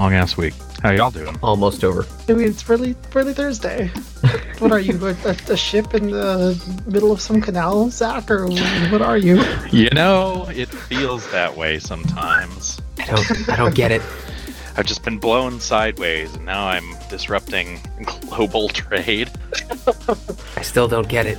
long ass week. How y'all doing? Almost over. I mean, it's really, really Thursday. what are you, a, a, ship in the middle of some canal, Zach, or what are you? You know, it feels that way sometimes. I don't, I don't get it. I've just been blown sideways, and now I'm disrupting global trade. I still don't get it.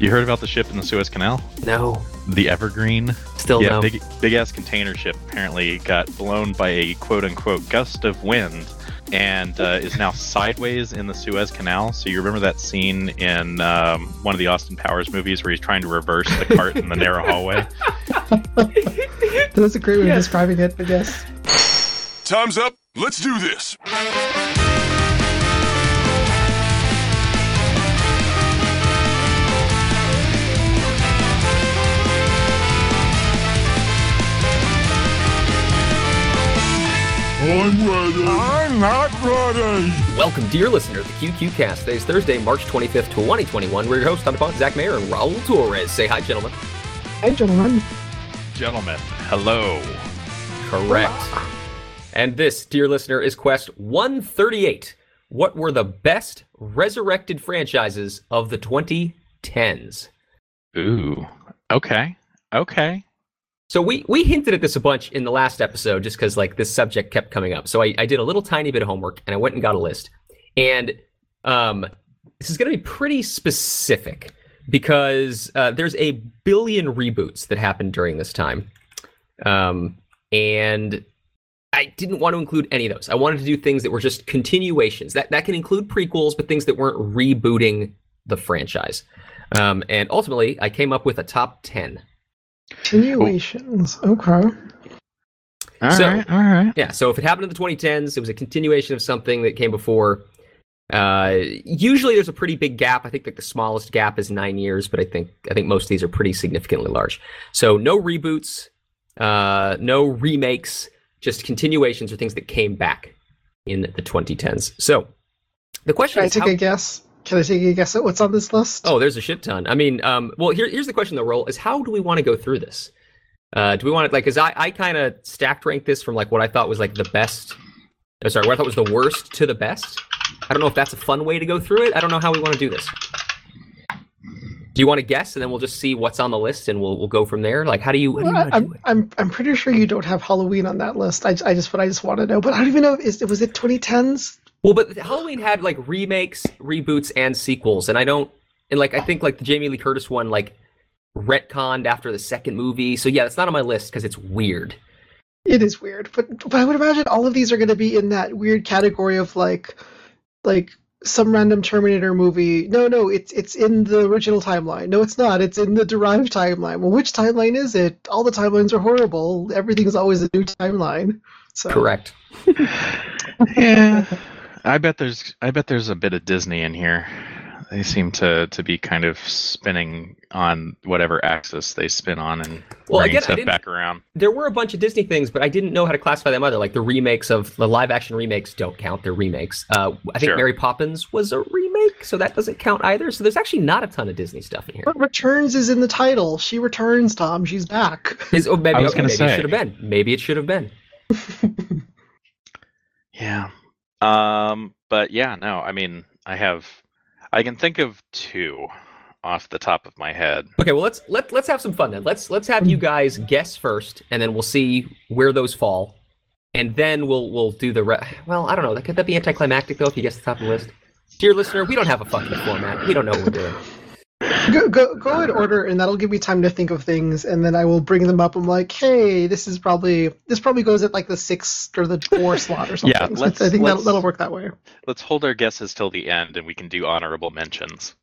You heard about the ship in the Suez Canal? No. The Evergreen? Still yeah, no. Big, big ass container ship apparently got blown by a quote unquote gust of wind and uh, is now sideways in the Suez Canal. So you remember that scene in um, one of the Austin Powers movies where he's trying to reverse the cart in the narrow hallway? That's a great way of describing it, I guess. Time's up. Let's do this. I'm ready. I'm not ready. Welcome, dear listener, to the QQ Cast. Today is Thursday, March 25th, 2021. We're your hosts, Tom DuPont, Zach Mayer, and Raul Torres. Say hi, gentlemen. Hi, gentlemen. Gentlemen, hello. Correct. And this, dear listener, is Quest 138. What were the best resurrected franchises of the 2010s? Ooh. Okay. Okay. So we we hinted at this a bunch in the last episode, just because like this subject kept coming up. So I, I did a little tiny bit of homework and I went and got a list. And um, this is going to be pretty specific because uh, there's a billion reboots that happened during this time, um, and I didn't want to include any of those. I wanted to do things that were just continuations. That that can include prequels, but things that weren't rebooting the franchise. Um, and ultimately, I came up with a top ten. Continuations. Okay. All So- right, All right. Yeah, so if it happened in the 2010s, it was a continuation of something that came before. Uh, usually, there's a pretty big gap. I think like the smallest gap is nine years, but I think I think most of these are pretty significantly large. So no reboots, uh, no remakes, just continuations or things that came back in the 2010s. So the question Can I take how- a guess? Can I take a guess at what's on this list? Oh, there's a shit ton. I mean, um, well, here, here's the question though, Raul, is how do we want to go through this? Uh, do we want to, like, because I, I kind of stacked ranked this from, like, what I thought was, like, the best, oh, sorry, what I thought was the worst to the best. I don't know if that's a fun way to go through it. I don't know how we want to do this. Do you want to guess, and then we'll just see what's on the list, and we'll we'll go from there? Like, how do you, how do you Well, want to do I'm, it? I'm I'm pretty sure you don't have Halloween on that list. I, I just what I just want to know, but I don't even know. Is was it 2010s? Well, but Halloween had like remakes, reboots, and sequels, and I don't, and like I think like the Jamie Lee Curtis one like retconned after the second movie. So yeah, it's not on my list because it's weird. It is weird, but but I would imagine all of these are going to be in that weird category of like like some random Terminator movie. No, no, it's it's in the original timeline. No, it's not. It's in the derived timeline. Well, which timeline is it? All the timelines are horrible. Everything's always a new timeline. So Correct. Yeah. I bet there's I bet there's a bit of Disney in here. They seem to to be kind of spinning on whatever axis they spin on and Well, bringing again, I stuff didn't- back around. There were a bunch of Disney things, but I didn't know how to classify them either. Like the remakes of the live action remakes don't count; they're remakes. Uh, I think Sure. Mary Poppins was a remake, so that doesn't count either. So there's actually not a ton of Disney stuff in here. But returns is in the title. She returns, Tom. She's back. Is, oh, maybe, I was okay, gonna maybe it should have been. Maybe it should have been. Yeah. Um but yeah, no, I mean, I have I can think of two off the top of my head. Okay, well let's let let's have some fun then. Let's let's have you guys guess first, and then we'll see where those fall, and then we'll we'll do the re- well. I don't know. Could that be anticlimactic though if you guess the top of the list? Dear listener, we don't have a fucking format. We don't know what we're doing. Go, go go in order, and that'll give me time to think of things, and then I will bring them up. I'm like, hey, this is probably this probably goes at like the sixth or the fourth slot or something. Yeah, So let's- I think that'll, let's- that'll work that way. Let's hold our guesses till the end and we can do honorable mentions.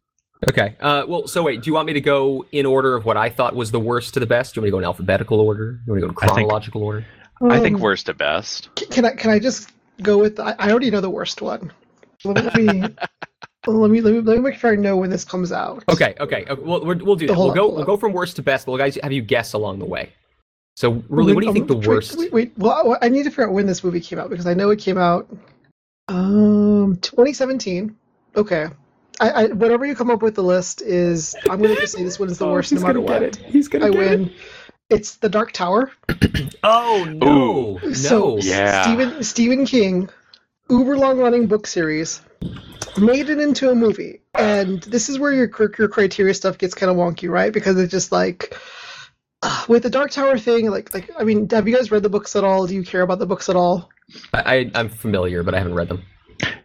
Okay. Uh, well, so wait. Do you want me to go in order of what I thought was the worst to the best? Do you want me to go in alphabetical order? Do you want me to go in I think- chronological order? I think Um, worst to best. c- Can I can I just go with? I, I already know the worst one. Let me let me let me, let me, let me make sure I know when this comes out. Okay. Okay. We'll we'll, we'll do that. Hold We'll on, go we'll on. go from worst to best. But we'll guys have you guess along the way. So, really, what do you think the Wait, worst? Wait, wait, Well, I need to figure out when this movie came out because I know it came out um 2017. Okay. I, I whatever you come up with the list is I'm gonna just say this one is the Oh, worst no he's matter gonna get what. it. He's gonna I get win. it. It's The Dark Tower. Oh no, no. So Yeah. Stephen Stephen King, uber long running book series, made it into a movie, and this is where your your criteria stuff gets kind of wonky, right? Because it's just like uh, with the Dark Tower thing, like like I mean, have you guys read the books at all? Do you care about the books at all? I, I, I'm familiar, but I haven't read them.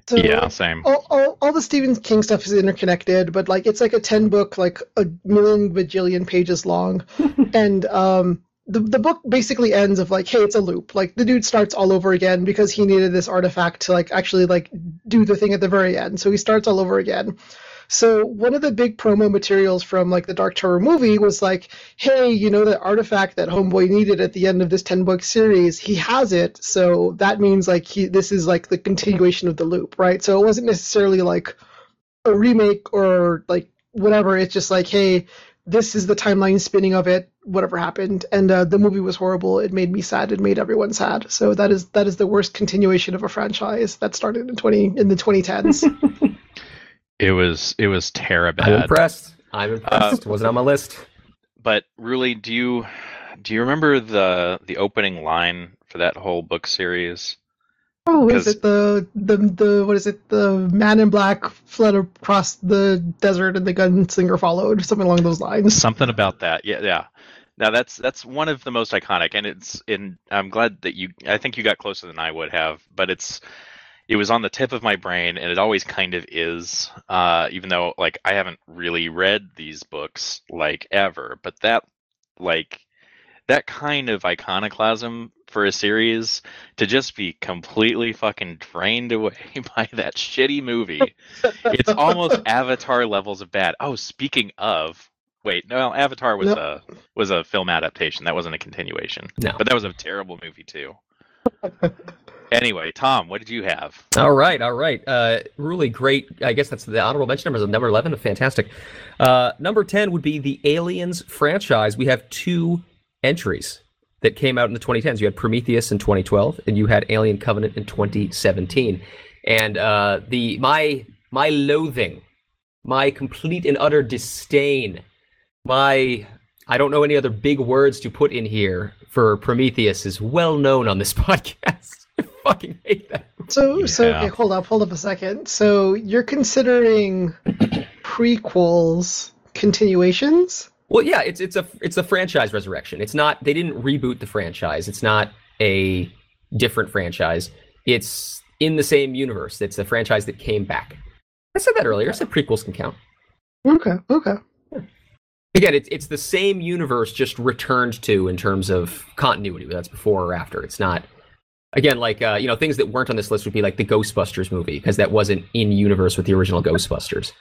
So, yeah, same. all, all, all the Stephen King stuff is interconnected, but like it's like a ten book, like a million bajillion pages long, and um, the the book basically ends of like, hey, it's a loop. Like the dude starts all over again because he needed this artifact to like actually like do the thing at the very end. So he starts all over again. So one of the big promo materials from like the Dark Tower movie was like, hey, you know the artifact that Homeboy needed at the end of this ten book series, he has it. So that means like he this is like the continuation of the loop, right? So it wasn't necessarily like a remake or like whatever. It's just like, hey, this is the timeline spinning of it. Whatever happened, and uh, the movie was horrible. It made me sad. It made everyone sad. So that is that is the worst continuation of a franchise that started in twenty in the twenty tens. It was it was terrible. I'm impressed. I'm impressed. Wasn't on my list. But really, do you do you remember the the opening line for that whole book series? Oh, is it the the the what is it? The man in black fled across the desert and the gunslinger followed. Something along those lines. Something about that. Yeah, yeah. Now that's that's one of the most iconic, and it's in. I'm glad that you. I think you got closer than I would have, but it's. It was on the tip of my brain, and it always kind of is. Uh, even though, like, I haven't really read these books like ever, but that, like, that kind of iconoclasm for a series to just be completely fucking drained away by that shitty movie it's almost Avatar levels of bad. Oh, speaking of, wait, no, Avatar was No. a was a film adaptation. That wasn't a continuation. No. but that was a terrible movie too. anyway, Tom, what did you have? All right, all right. Uh, really great. I guess that's the honorable mention numbers. Number eleven, fantastic. Uh, number ten would be the Aliens franchise. We have two entries that came out in the 2010s. You had Prometheus in 2012, and you had Alien Covenant in 2017. And uh, the my my loathing, my complete and utter disdain, my I don't know any other big words to put in here for Prometheus is well known on this podcast. I fucking hate that. So so okay, hold up, hold up a second. So you're considering prequels continuations? Well, yeah, it's it's a it's a franchise resurrection. It's not they didn't reboot the franchise. It's not a different franchise. It's in the same universe. It's a franchise that came back. I said that earlier. I said prequels can count. Okay, okay. Again, it's it's the same universe just returned to in terms of continuity. Whether that's before or after. It's not again like uh, you know things that weren't on this list would be like the Ghostbusters movie because that wasn't in universe with the original Ghostbusters.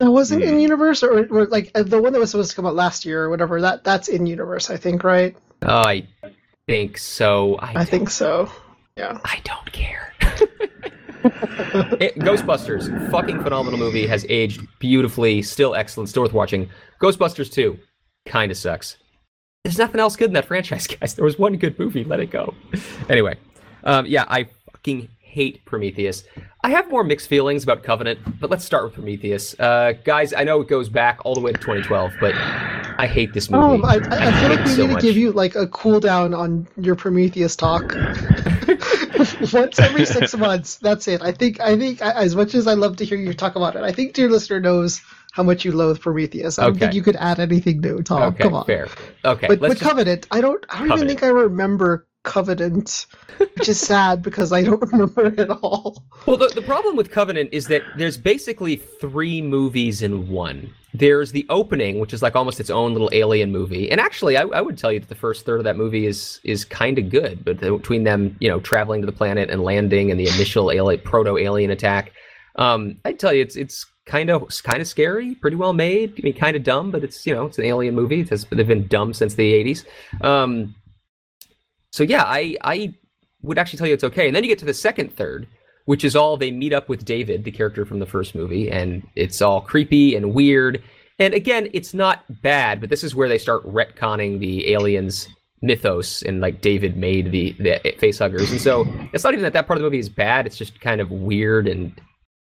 That wasn't Hmm. in universe, or, or like uh, the one that was supposed to come out last year or whatever. That that's in universe, I think, right? I think so. I, I think so. Yeah. I don't care. It- Ghostbusters, fucking phenomenal movie, has aged beautifully, still excellent, still worth watching. Ghostbusters 2, kind of sucks. There's nothing else good in that franchise, guys. There was one good movie, let it go. Anyway, um, yeah, I fucking hate Prometheus. I have more mixed feelings about Covenant, but let's start with Prometheus. Uh, guys, I know it goes back all the way to 2012, but I hate this movie. Oh, I, I, I feel like we so need to much. give you like a cool down on your Prometheus talk. Once every six months, that's it. I think I think I, as much as I love to hear you talk about it, I think dear listener knows how much you loathe Prometheus. I don't Okay. think you could add anything new, Tom. okay, Come on. fair. Okay, But, let's but just- Covenant, I don't. I don't even think I remember Covenant, which is sad because I don't remember it at all. Well, the, the problem with Covenant is that there's basically three movies in one. There's the opening, which is like almost its own little alien movie, and actually, I, I would tell you that the first third of that movie is is kind of good. But between them, you know, traveling to the planet and landing, and the initial alien, proto alien attack, um, I'd tell you it's it's kind of kind of scary, pretty well made. I mean, kind of dumb, but it's you know it's an alien movie. It has, they've been dumb since the '80s. Um, so yeah, I I would actually tell you it's okay. And then you get to the second third, which is all they meet up with David, the character from the first movie, and it's all creepy and weird. And again, it's not bad, but this is where they start retconning the aliens mythos and like David made the the facehuggers. And so it's not even that that part of the movie is bad, it's just kind of weird and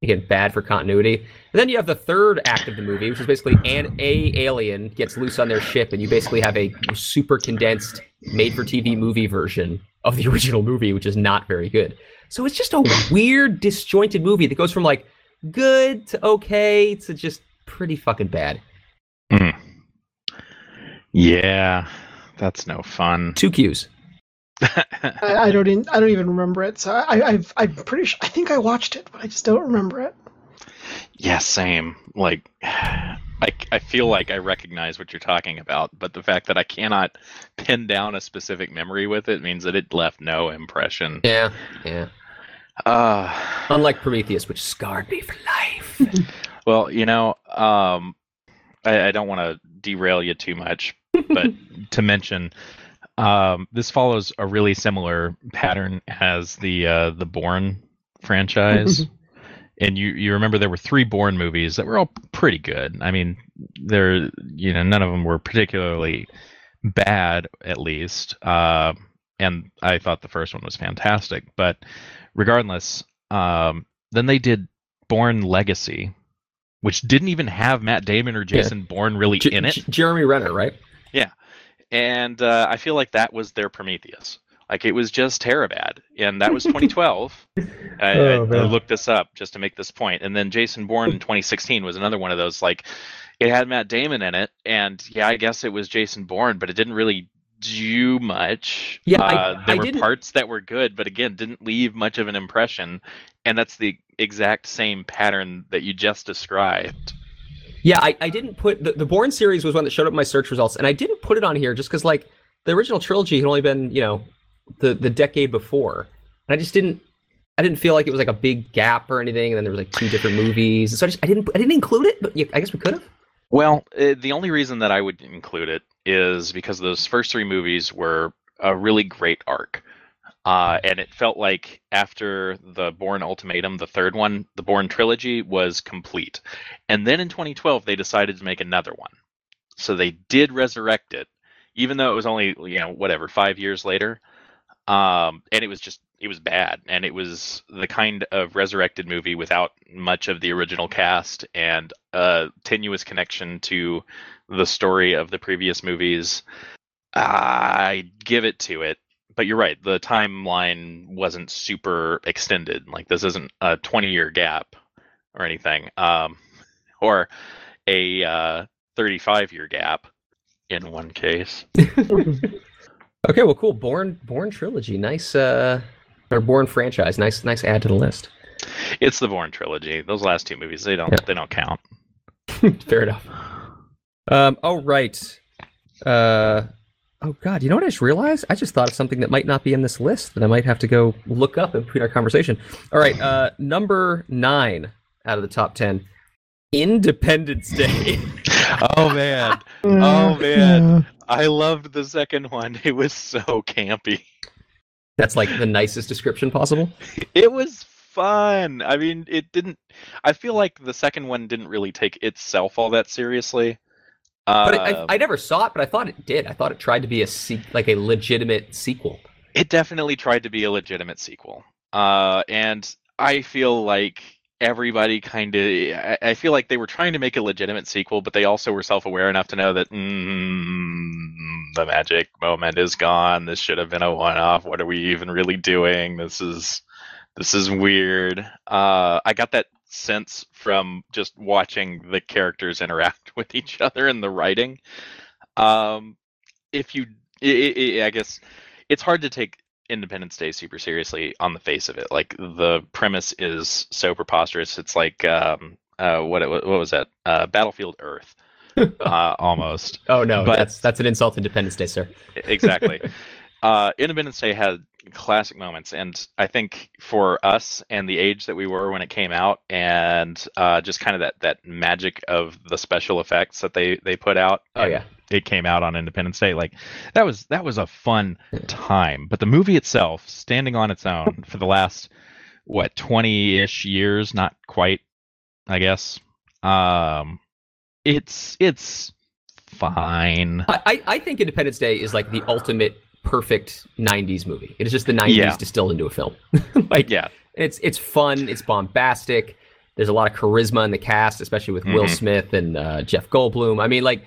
again bad for continuity. And then you have the third act of the movie, which is basically an a alien gets loose on their ship, and you basically have a super condensed made-for-TV movie version of the original movie, which is not very good. So it's just a weird, disjointed movie that goes from like good to okay to just pretty fucking bad. Hmm. Yeah, that's no fun. Two Qs. I, I don't even I don't even remember it. So I, I've I'm pretty sure I think I watched it, but I just don't remember it. yeah, same. Like, I, I feel like I recognize what you're talking about, but the fact that I cannot pin down a specific memory with it means that it left no impression. Yeah, yeah. Uh, Unlike Prometheus, which scarred me for life. well, you know, um, I, I don't want to derail you too much, but to mention, um, this follows a really similar pattern as the uh, the Bourne franchise. and you you remember there were three Bourne movies that were all pretty good. I mean, they're you know none of them were particularly bad, at least. Uh, and I thought the first one was fantastic. But regardless, um, then they did Bourne Legacy, which didn't even have Matt Damon or Jason Bourne really J- in it J- Jeremy Renner, right? And uh, I feel like that was their Prometheus. Like it was just Terabad, and that was 2012. I, I, Oh, I man. looked this up just to make this point, and then Jason Bourne in 2016 was another one of those. Like it had Matt Damon in it, and yeah, I guess it was Jason Bourne, but it didn't really do much. Yeah, I- uh, there I were didn't- parts that were good, but again, didn't leave much of an impression. And that's the exact same pattern that you just described. Yeah, I, I didn't put the, the Bourne series was one that showed up in my search results, and I didn't put it on here just because like the original trilogy had only been you know the the decade before, and I just didn't I didn't feel like it was like a big gap or anything, and then there was like two different movies, and so I just I didn't I didn't include it, but yeah, I guess we could have. Well, uh, the only reason that I would include it is because those first three movies were a really great arc. Uh, and it felt like after the Bourne Ultimatum, the third one, the Bourne trilogy was complete. And then in 2012, they decided to make another one. So they did resurrect it, even though it was only, you know, whatever, five years later. Um, and it was just, it was bad. And it was the kind of resurrected movie without much of the original cast and a tenuous connection to the story of the previous movies. I give it to it. But you're right, the timeline wasn't super extended. Like this isn't a 20 year gap or anything. Um, or a uh, 35 year gap in one case. Okay, well, cool. Bourne Bourne trilogy, nice uh, or Bourne franchise, nice nice add to the list. It's the Bourne trilogy. Those last two movies, they don't Yeah. they don't count. Fair enough. Um, all right. Uh, oh God, you know what I just realized? I just thought of something that might not be in this list that I might have to go look up in between our conversation. All right, uh, number nine out of the top ten, Independence Day. oh man, Oh, man. I loved the second one. It was so campy. That's like the nicest description possible. It was fun. I mean, it didn't. I feel like the second one didn't really take itself all that seriously. Uh, But I, I, I never saw it, but I thought it did. I thought it tried to be a se- like a legitimate sequel. it definitely tried to be a legitimate sequel. Uh, and I feel like everybody kind of. I, I feel like they were trying to make a legitimate sequel, but they also were self-aware enough to know that mm, the magic moment is gone. This should have been a one-off. What are we even really doing? This is this is weird. Uh, I got that sense from just watching the characters interact with each other in the writing. Um, if you, i i I guess it's hard to take Independence Day super seriously on the face of it. Like the premise is so preposterous. It's like um, uh, what what was that? Uh, Battlefield Earth, uh, almost Oh no, But- that's that's an insult to Independence Day, sir. exactly. uh, Independence Day had classic moments, and I think for us and the age that we were when it came out, and uh, just kind of that that magic of the special effects that they they put out. Oh yeah. it came out on Independence Day. Like that was that was a fun time. But the movie itself, standing on its own for the last what twenty ish years, not quite, I guess. Um, it's it's fine. I, I I think Independence Day is like the ultimate perfect '90s movie. It is just the '90s Yeah. distilled into a film. like Yeah, it's it's fun, it's bombastic. There's a lot of charisma in the cast, especially with Will Mhm. Smith and uh, Jeff Goldblum. I mean, like,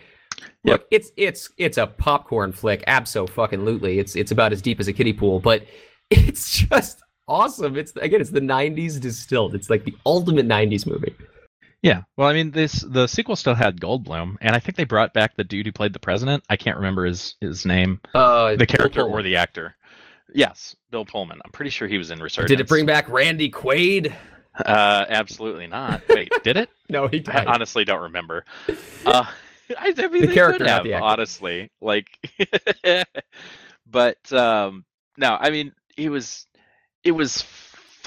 look, it's it's it's a popcorn flick, abso fucking lootly. It's it's about as deep as a kiddie pool, but it's just awesome. It's again, it's the '90s distilled. It's like the ultimate '90s movie. Yeah. Well, I mean, this the sequel still had Goldblum, and I think they brought back the dude who played the president. I can't remember his his name, Uh, the character or the actor. Yes, Bill Pullman. I'm pretty sure he was in Resurgence. Did it bring back Randy Quaid? Uh, absolutely not. Wait, did it? No, he did. I honestly don't remember. Uh, I, I mean, The they character, could have, the honestly. Like, but um, no, I mean, it was, it was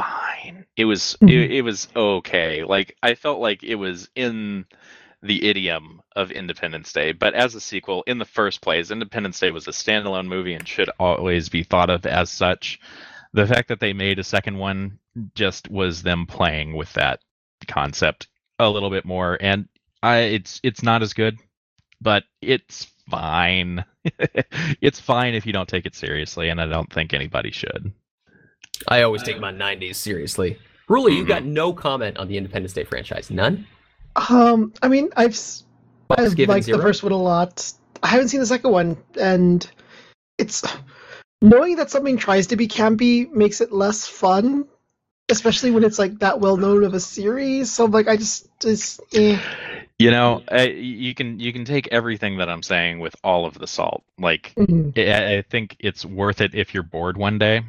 fine. It was, Mhm. it, it was okay. Like, I felt like it was in the idiom of Independence Day, but as a sequel, in the first place, Independence Day was a standalone movie and should always be thought of as such. The fact that they made a second one just was them playing with that concept a little bit more and I it's it's not as good but it's fine it's fine if you don't take it seriously and I don't think anybody should I always take my '90s seriously. Ruli, you got no comment on the Independence Day franchise. None. Um, I mean, I've I've given liked zero? the first one a lot. I haven't seen the second one, and it's knowing that something tries to be campy makes it less fun, especially when it's like that well known of a series. So like, I just just eh. you know I, you can you can take everything that I'm saying with all of the salt like Mhm. I, I think it's worth it if you're bored one day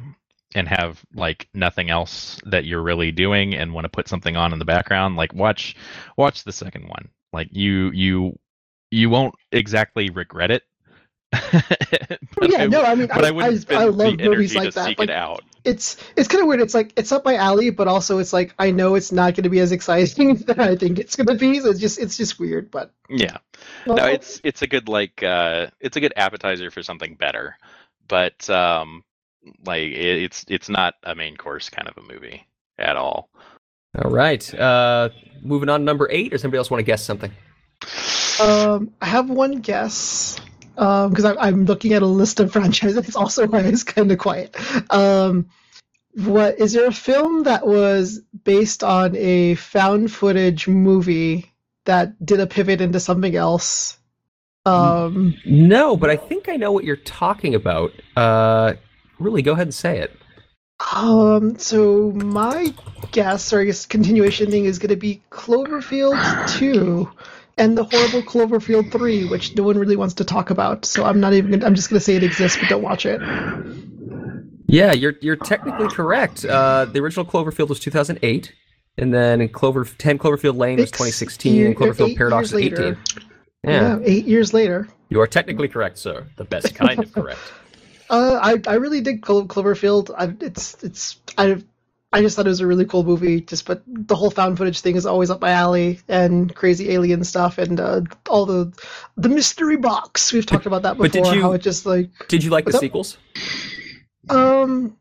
and have like nothing else that you're really doing and want to put something on in the background like watch watch the second one like you you you won't exactly regret it But yeah, I no, I mean, but I, I wouldn't I, love movies like that. Like, it out it's it's kind of weird. It's like it's up my alley, but also it's like I know it's not going to be as exciting that I think it's going to be. So it's just it's just weird, but yeah no it's it's a good like uh it's a good appetizer for something better but um like it, it's it's not a main course kind of a movie at all All right. Uh, moving on to number eight, or somebody else want to guess something? Um, I have one guess because I'm I'm looking at a list of franchises. That's also why it's kind of quiet. Um, what is there a film that was based on a found footage movie that did a pivot into something else? Um, No, but I think I know what you're talking about. Uh, really, go ahead and say it. um. So my guess, or I guess continuation thing, is going to be Cloverfield two. And the horrible Cloverfield 3, which no one really wants to talk about, so I'm not even. Gonna, I'm just gonna say it exists, but don't watch it. Yeah, you're you're technically correct. Uh, the original Cloverfield was 2008, and then Clover 10 Cloverfield Lane was Six 2016, and Cloverfield Paradox was 18. Yeah. Yeah, eight years later. you are technically correct, sir. The best kind of correct. Uh, I I really dig Clo- Cloverfield. I, it's it's I I just thought it was a really cool movie. Just but the whole found footage thing is always up my alley, and crazy alien stuff, and uh, all the the mystery box. We've talked about that before. But did you- How it just like Did you like the sequels? um,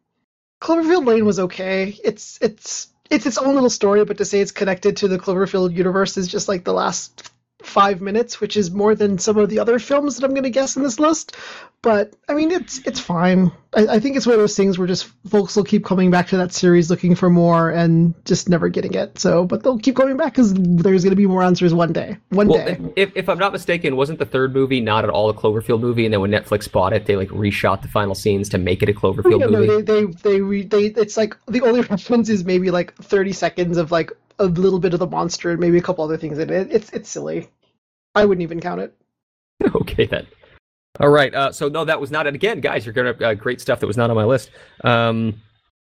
Cloverfield Lane was okay. It's it's it's its own little story, but to say it's connected to the Cloverfield universe is just like the last five minutes, which is more than some of the other films that I'm going to guess in this list. But I mean, it's it's fine. I, I think it's one of those things where just folks will keep coming back to that series looking for more and just never getting it. So, but they'll keep going back because there's going to be more answers one day. One Well, day. if, if I'm not mistaken, wasn't the third movie not at all a Cloverfield movie? And then when Netflix bought it, they like reshot the final scenes to make it a Cloverfield oh, yeah, movie. no, they they they, re, they it's like the only reference is maybe like 30 seconds of like a little bit of the monster and maybe a couple other things in it. It's it's silly. I wouldn't even count it. okay then. All right. Uh, so no, that was not it. Again, guys, you're gonna uh, great stuff that was not on my list. Um,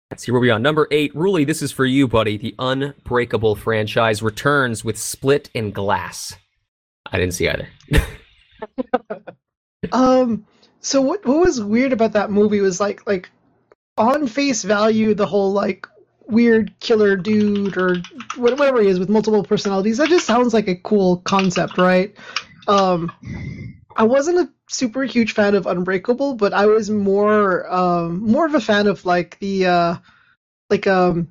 let's see where we are. Number eight, Ruli. This is for you, buddy. The Unbreakable franchise returns with Split and Glass. I didn't see either. Um, so what what was weird about that movie was like like on face value the whole like weird killer dude or whatever he is with multiple personalities that just sounds like a cool concept, right? Um, I wasn't a super huge fan of Unbreakable, but I was more um more of a fan of like the uh like um.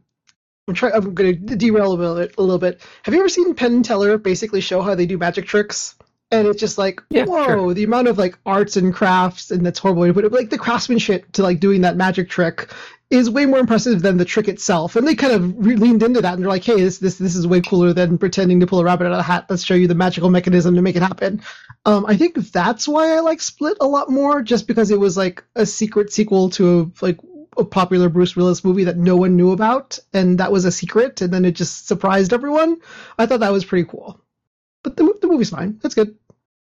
I'm trying. I'm to derail a little bit. A little bit. Have you ever seen Penn and Teller basically show how they do magic tricks? And it's just like Yeah, whoa sure. the amount of like arts and crafts and that's horrible way to put it but like the craftsmanship to like doing that magic trick is way more impressive than the trick itself. And they kind of re- leaned into that and they're like hey this this this is way cooler than pretending to pull a rabbit out of a hat. Let's show you the magical mechanism to make it happen. Um i think that's why i like split a lot more just because it was like a secret sequel to a, like a popular bruce willis movie that no one knew about and that was a secret and then it just surprised everyone. I thought that was pretty cool. But the, the movie's fine. That's good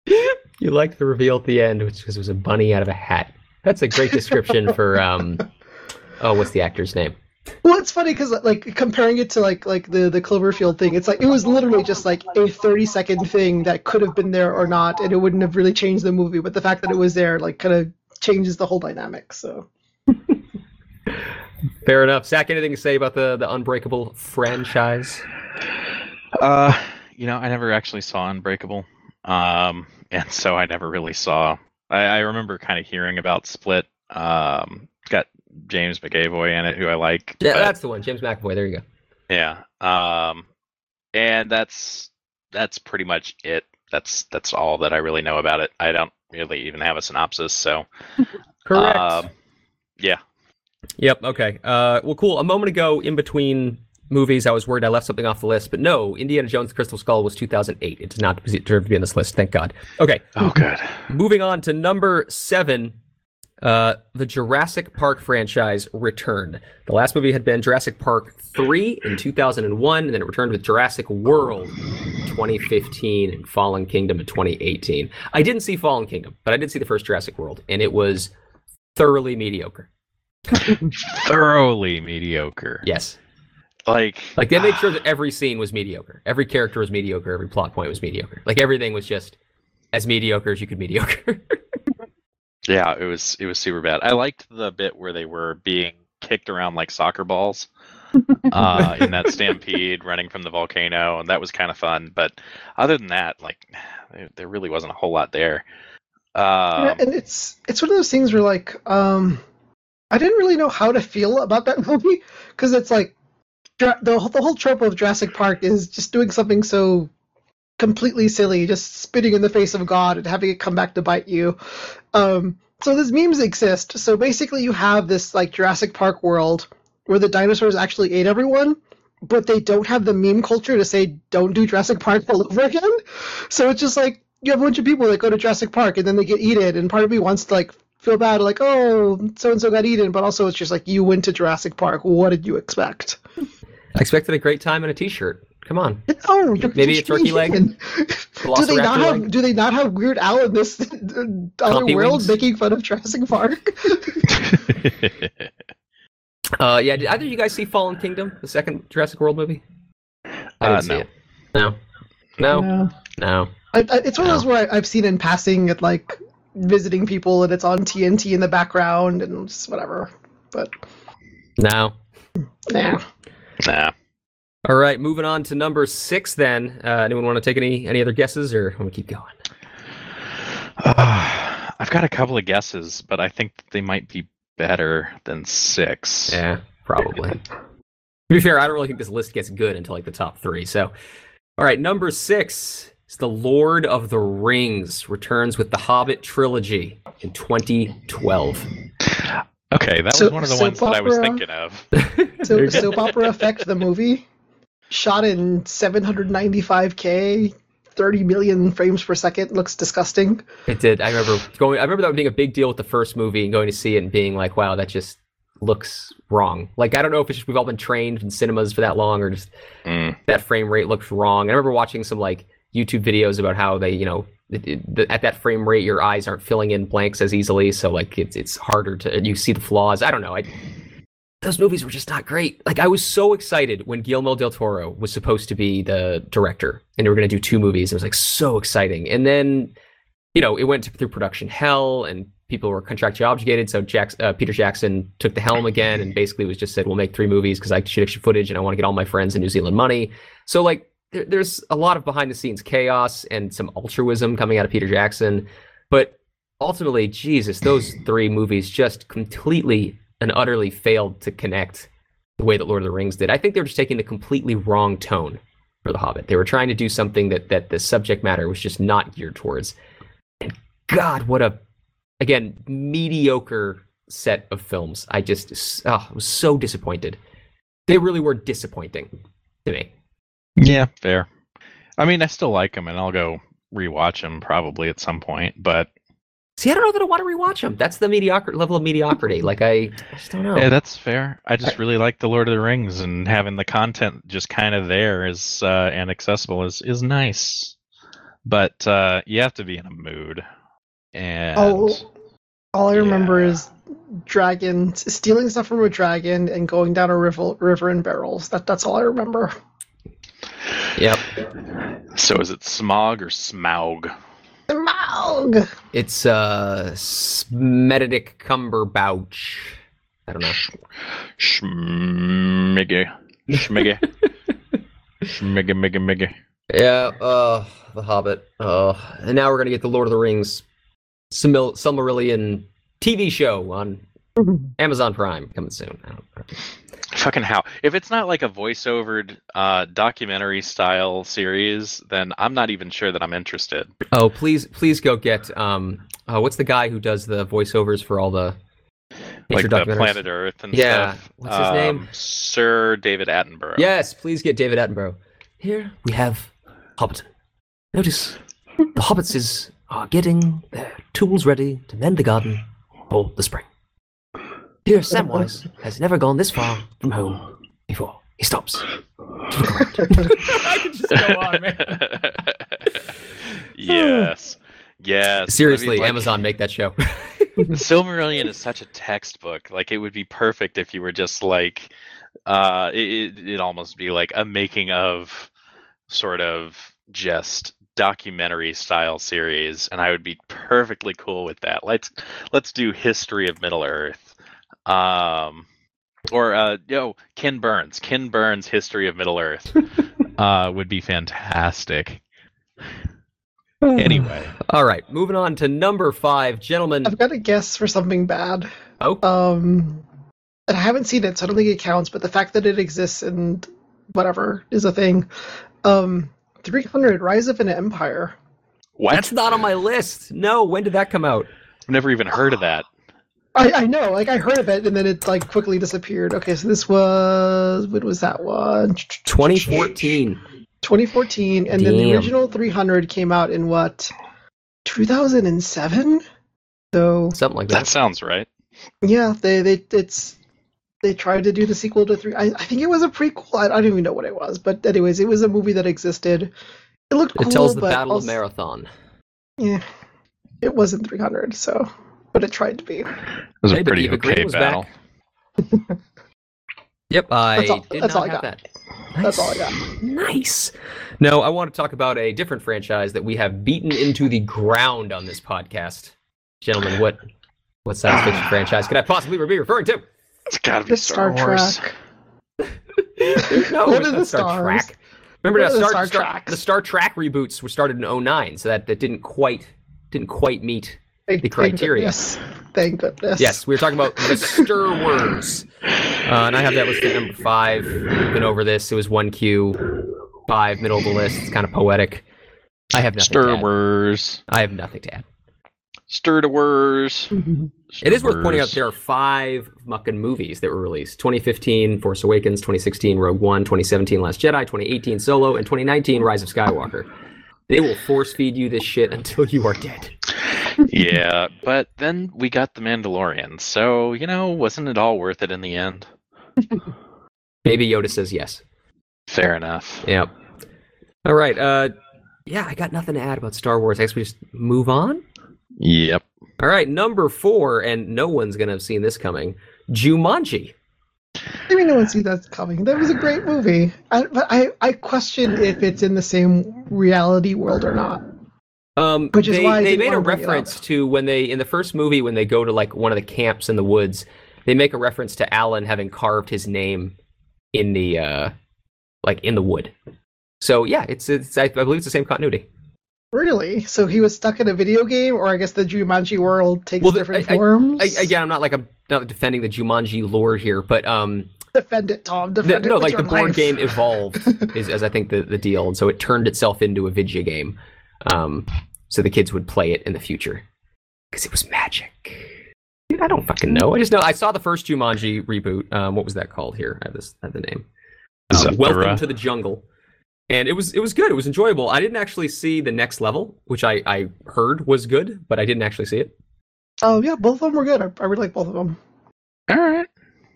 You liked the reveal at the end, which was, was a bunny out of a hat. That's a great description for um. Oh, what's the actor's name? Well, it's funny because like comparing it to like like the the Cloverfield thing, it's like it was literally just like a thirty second thing that could have been there or not, and it wouldn't have really changed the movie. But the fact that it was there, like, kind of changes the whole dynamic. So Fair enough. Zach, anything to say about the the Unbreakable franchise? Uh, you know, I never actually saw Unbreakable, um, and so I never really saw. I, I remember kind of hearing about Split. Um, got James McAvoy in it, who I like. Yeah, but- that's the one. James McAvoy. There you go. Yeah. Um, and that's that's pretty much it. That's that's all that I really know about it. I don't really even have a synopsis, so Correct. um, yeah. Yep. Okay. Uh, well, cool. A moment ago, in between movies, I was worried I left something off the list, but no. Indiana Jones: Crystal Skull was 2008. It does not deserve to be on this list. Thank God. Okay. Oh, good. Moving on to number seven. Uh, the Jurassic Park franchise returned. The last movie had been Jurassic Park 3 in 2001, and then it returned with Jurassic World 2015 and Fallen Kingdom in 2018. I didn't see Fallen Kingdom, but I did see the first Jurassic World, and it was thoroughly mediocre. Thoroughly mediocre. Yes. Like Like they made sure that every scene was mediocre. Every character was mediocre. Every plot point was mediocre. Like everything was just as mediocre as you could mediocre. Yeah, it was it was super bad. I liked the bit where they were being kicked around like soccer balls uh, in that stampede, running from the volcano, and that was kind of fun. But other than that, like there, there really wasn't a whole lot there. Yeah, Um, and it's it's one of those things where like um, I didn't really know how to feel about that movie because it's like Dra- the the whole trope of Jurassic Park is just doing something so completely silly, just spitting in the face of God and having it come back to bite you. Um, so these memes exist. So basically, you have this like Jurassic Park world where the dinosaurs actually ate everyone, but they don't have the meme culture to say don't do Jurassic Park all over again. So it's just like you have a bunch of people that go to Jurassic Park and then they get eaten, and part of me wants to like feel bad, like oh so and so got eaten, but also it's just like you went to Jurassic Park. What did you expect? I expected a great time in a t-shirt. Come on. Oh, you're Maybe a turkey leg? do they not have leg? Do they not have Weird Al in this other Compy world wings? making fun of Jurassic Park? Uh, yeah. Did either of you guys see Fallen Kingdom, the second Jurassic World movie? I didn't Uh, see no. it. No. No. Yeah. No. I, I, it's one of those where I, I've seen in passing at like visiting people, and it's on TNT in the background, and just whatever. But No. nah. Nah. All right. Moving on to number six. Then, uh, anyone want to take any any other guesses, or want to keep going? Uh, I've got a couple of guesses, but I think they might be better than six. Yeah, probably. to be fair, I don't really think this list gets good until like the top three. So, all right, number six is The Lord of the Rings returns with the Hobbit trilogy in 2012. Okay, that So- was one of the ones soap that I was thinking of. So you soap opera effect the movie, shot in 795k, 30 million frames per second. Looks disgusting. It did. I remember going. I remember that being a big deal with the first movie and going to see it and being like, "Wow, that just looks wrong." Like I don't know if it's just we've all been trained in cinemas for that long, or just Mm. that frame rate looks wrong. I remember watching some like YouTube videos about how they, you know, it, it, the, at that frame rate, your eyes aren't filling in blanks as easily, so like it's it's harder to you see the flaws. I don't know. I those movies were just not great. Like I was so excited when Guillermo del Toro was supposed to be the director, and they were going to do two movies. It was like so exciting, and then you know it went through production hell, and people were contractually obligated. So Jack, uh, Peter Jackson took the helm again, and basically was just said, "We'll make three movies because I shoot extra footage, and I want to get all my friends in New Zealand money." So like there, there's a lot of behind the scenes chaos and some altruism coming out of Peter Jackson, but ultimately, Jesus, those three movies just completely and utterly failed to connect the way that Lord of the Rings did. I think they were just taking the completely wrong tone for The Hobbit. They were trying to do something that that the subject matter was just not geared towards. And God, what a again mediocre set of films. I just oh, I was so disappointed. They really were disappointing to me. Yeah, fair. I mean, I still like them, and I'll go rewatch them probably at some point. But See, I don't know that I want to rewatch them. That's the mediocre level of mediocrity. Like I, I just don't know. yeah, that's fair. I just really like the Lord of the Rings, and having the content just kind of there is uh, and accessible is is nice. But uh, you have to be in a mood, and Oh, all I remember Yeah. is dragons stealing stuff from a dragon and going down a river river in barrels. That that's all I remember. Yep. so is it Smog or Smaug? Smaug! It's uh Smedic Cumberbouch. I don't know. Schmiggy, schmiggy, schmiggy, miggy, miggy. Yeah, uh The Hobbit. Uh and now we're gonna get the Lord of the Rings Simil- Silmarillion TV show on Amazon Prime coming soon. Fucking how? If it's not like a voiceovered uh, documentary style series, then I'm not even sure that I'm interested. Oh, please please go get um uh, what's the guy who does the voiceovers for all the Like the? Planet Earth and Yeah, stuff. what's his name? Um, Sir David Attenborough. Yes, please get David Attenborough. Here we have Hobbiton. Notice the hobbits is are getting their tools ready to mend the garden for the spring. Here, Samwise has never gone this far from home before. He stops. To look around. I could just go on, man. yes. Yes. Seriously, I mean, like, Amazon make that show. Silmarillion is such a textbook. Like it would be perfect if you were just like, uh, it, it- it'd almost be like a making of, sort of just documentary style series, and I would be perfectly cool with that. Let's let's do history of Middle Earth, um, or uh, yo, Ken Burns, Ken Burns' history of Middle Earth, uh, would be fantastic. Anyway, All right, moving on to number five, gentlemen. I've got a guess for something bad. Oh, Um, and I haven't seen it, so I don't think it counts. But the fact that it exists and whatever is a thing. Um, 300 Rise of an Empire. what? that's not on my list. No, when did that come out? I've never even heard of that. I, I know, like I heard of it, and then it like quickly disappeared. Okay, so this was when was that one? 2014. 2014, and then the original 300 came out in what? 2007. So Something like That that. sounds right. yeah, they they it's they tried to do the sequel to three. I, I think it was a prequel. I, I don't even know what it was, but anyways, it was a movie that existed. It looked cool, It tells the but Battle also- of Marathon. Yeah, it wasn't 300, so but it tried to be. It was Hey, a pretty Eva okay was battle. Yep, I That's all- did not I have got. that. That's all I got. Nice. No, I want to talk about a different franchise that we have beaten into the ground on this podcast. Gentlemen, what what science fiction franchise could I possibly be referring to? It's gotta be The Star, Star, Wars. Trek. no, What are the Star stars? Trek. Remember What that are the Star, Star Star- the Star Trek reboots were started in 09, so that, that didn't quite didn't quite meet. Thank- The thank criteria. goodness. Thank goodness. Yes, we were talking about the Star Wars. Uh, and I have that listed at number five. We've been over this. It was one Q, five, middle of the list. It's kind of poetic. I have nothing to Star add. Wars. I have nothing to add. Star Wars. It is worth pointing out there are five mucking movies that were released 2015 Force Awakens, 2016 Rogue One, 2017 Last Jedi, 2018 Solo, and 2019 Rise of Skywalker. They will force feed you this shit until you are dead. Yeah, but then we got the Mandalorian, so you know, wasn't it all worth it in the end? Maybe Yoda says yes. Fair enough. Yep. All right. Uh, yeah, I got nothing to add about Star Wars. I guess we just move on. Yep. All right, number four, and no one's gonna have seen this coming. Jumanji. Maybe no one sees that coming. That was a great movie. I, but I, I question if it's in the same reality world or not. Um, Which is they, why they made a wanna bring it up. reference to when they in the first movie when they go to like one of the camps in the woods. They make a reference to Alan having carved his name in the uh, like in the wood. So yeah, it's it's I, I believe it's the same continuity. Really? So he was stuck in a video game, or I guess the Jumanji world takes Well, the- different I- I- forms? I, again, I'm not like I'm not defending the Jumanji lore here, but um, defend it, Tom. The- Defend it no, like the board life. game evolved is, as I think the, the deal, and so it turned itself into a video game, um, so the kids would play it in the future because it was magic. Dude, I don't fucking know. I just know I saw the first Jumanji reboot. Um, what was that called? Here, I have this. I have the name. Zathura. Welcome to the Jungle, and it was it was good. It was enjoyable. I didn't actually see the next level, which I I heard was good, but I didn't actually see it. Oh yeah, both of them were good. I, I really like both of them. All right.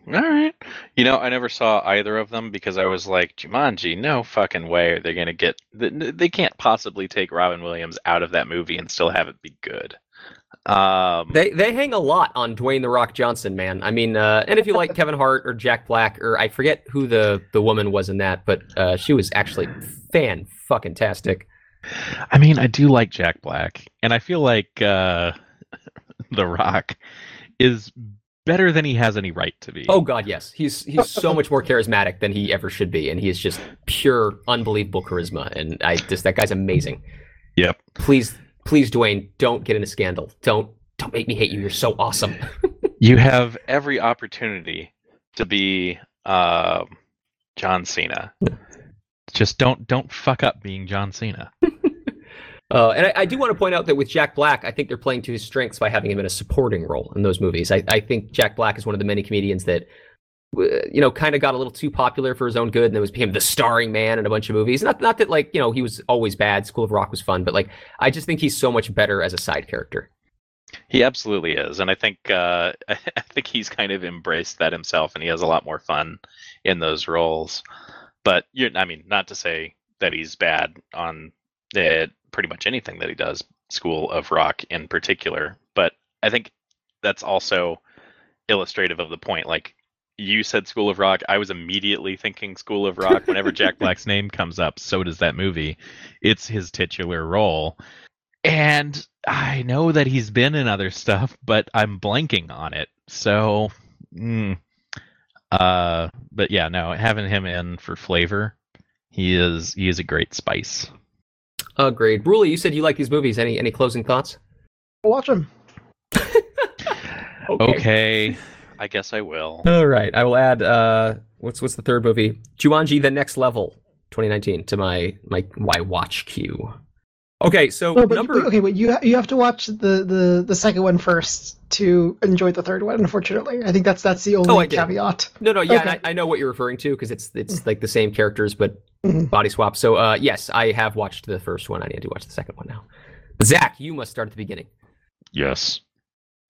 All right. You know, I never saw either of them because I was like, Jumanji, no fucking way are they going to get. They can't possibly take Robin Williams out of that movie and still have it be good. Um, They they hang a lot on Dwayne the Rock Johnson, man. I mean, uh, and if you like Kevin Hart or Jack Black or I forget who the the woman was in that, but uh, she was actually fan fucking tastic. I mean, I do like Jack Black, and I feel like uh, The Rock is better than he has any right to be. Oh god, yes, he's he's so much more charismatic than he ever should be, and he is just pure unbelievable charisma. And I just that guy's amazing. Yep. Please, please, Dwayne, don't get in a scandal. Don't don't make me hate you. You're so awesome. You have every opportunity to be um, John Cena. Just don't don't fuck up being John Cena. Uh, and I, I do want to point out that with Jack Black, I think they're playing to his strengths by having him in a supporting role in those movies. I, I think Jack Black is one of the many comedians that, you know, kind of got a little too popular for his own good, and it was him the starring man in a bunch of movies. Not not that like you know he was always bad. School of Rock was fun, but like I just think he's so much better as a side character. He absolutely is, and I think uh, I think he's kind of embraced that himself, and he has a lot more fun in those roles. But I mean, not to say that he's bad on it, pretty much anything that he does. School of Rock in particular, but I think that's also illustrative of the point. Like you said, School of Rock, I was immediately thinking School of Rock. Whenever Jack Black's name comes up, so does that movie. It's his titular role. And I know that he's been in other stuff, but I'm blanking on it. So, mm, uh, but yeah, no, having him in for flavor, he is he is a great spice. Agreed. Bruley, you said you like these movies. Any any closing thoughts? Watch them. Okay, I guess I will. All right. I will add uh what's what's the third movie? Jumanji the next level 2019 to my my my watch queue. Okay, so No, but, number okay, but you you have to watch the, the the second one first to enjoy the third one. Unfortunately, I think that's that's the Oh, I only did. caveat. No, no, yeah, Okay. I, I know what you're referring to because it's it's like the same characters but Mhm. body swap. So uh yes, I have watched the first one. I need to watch the second one now. Zach, you must start at the beginning. Yes.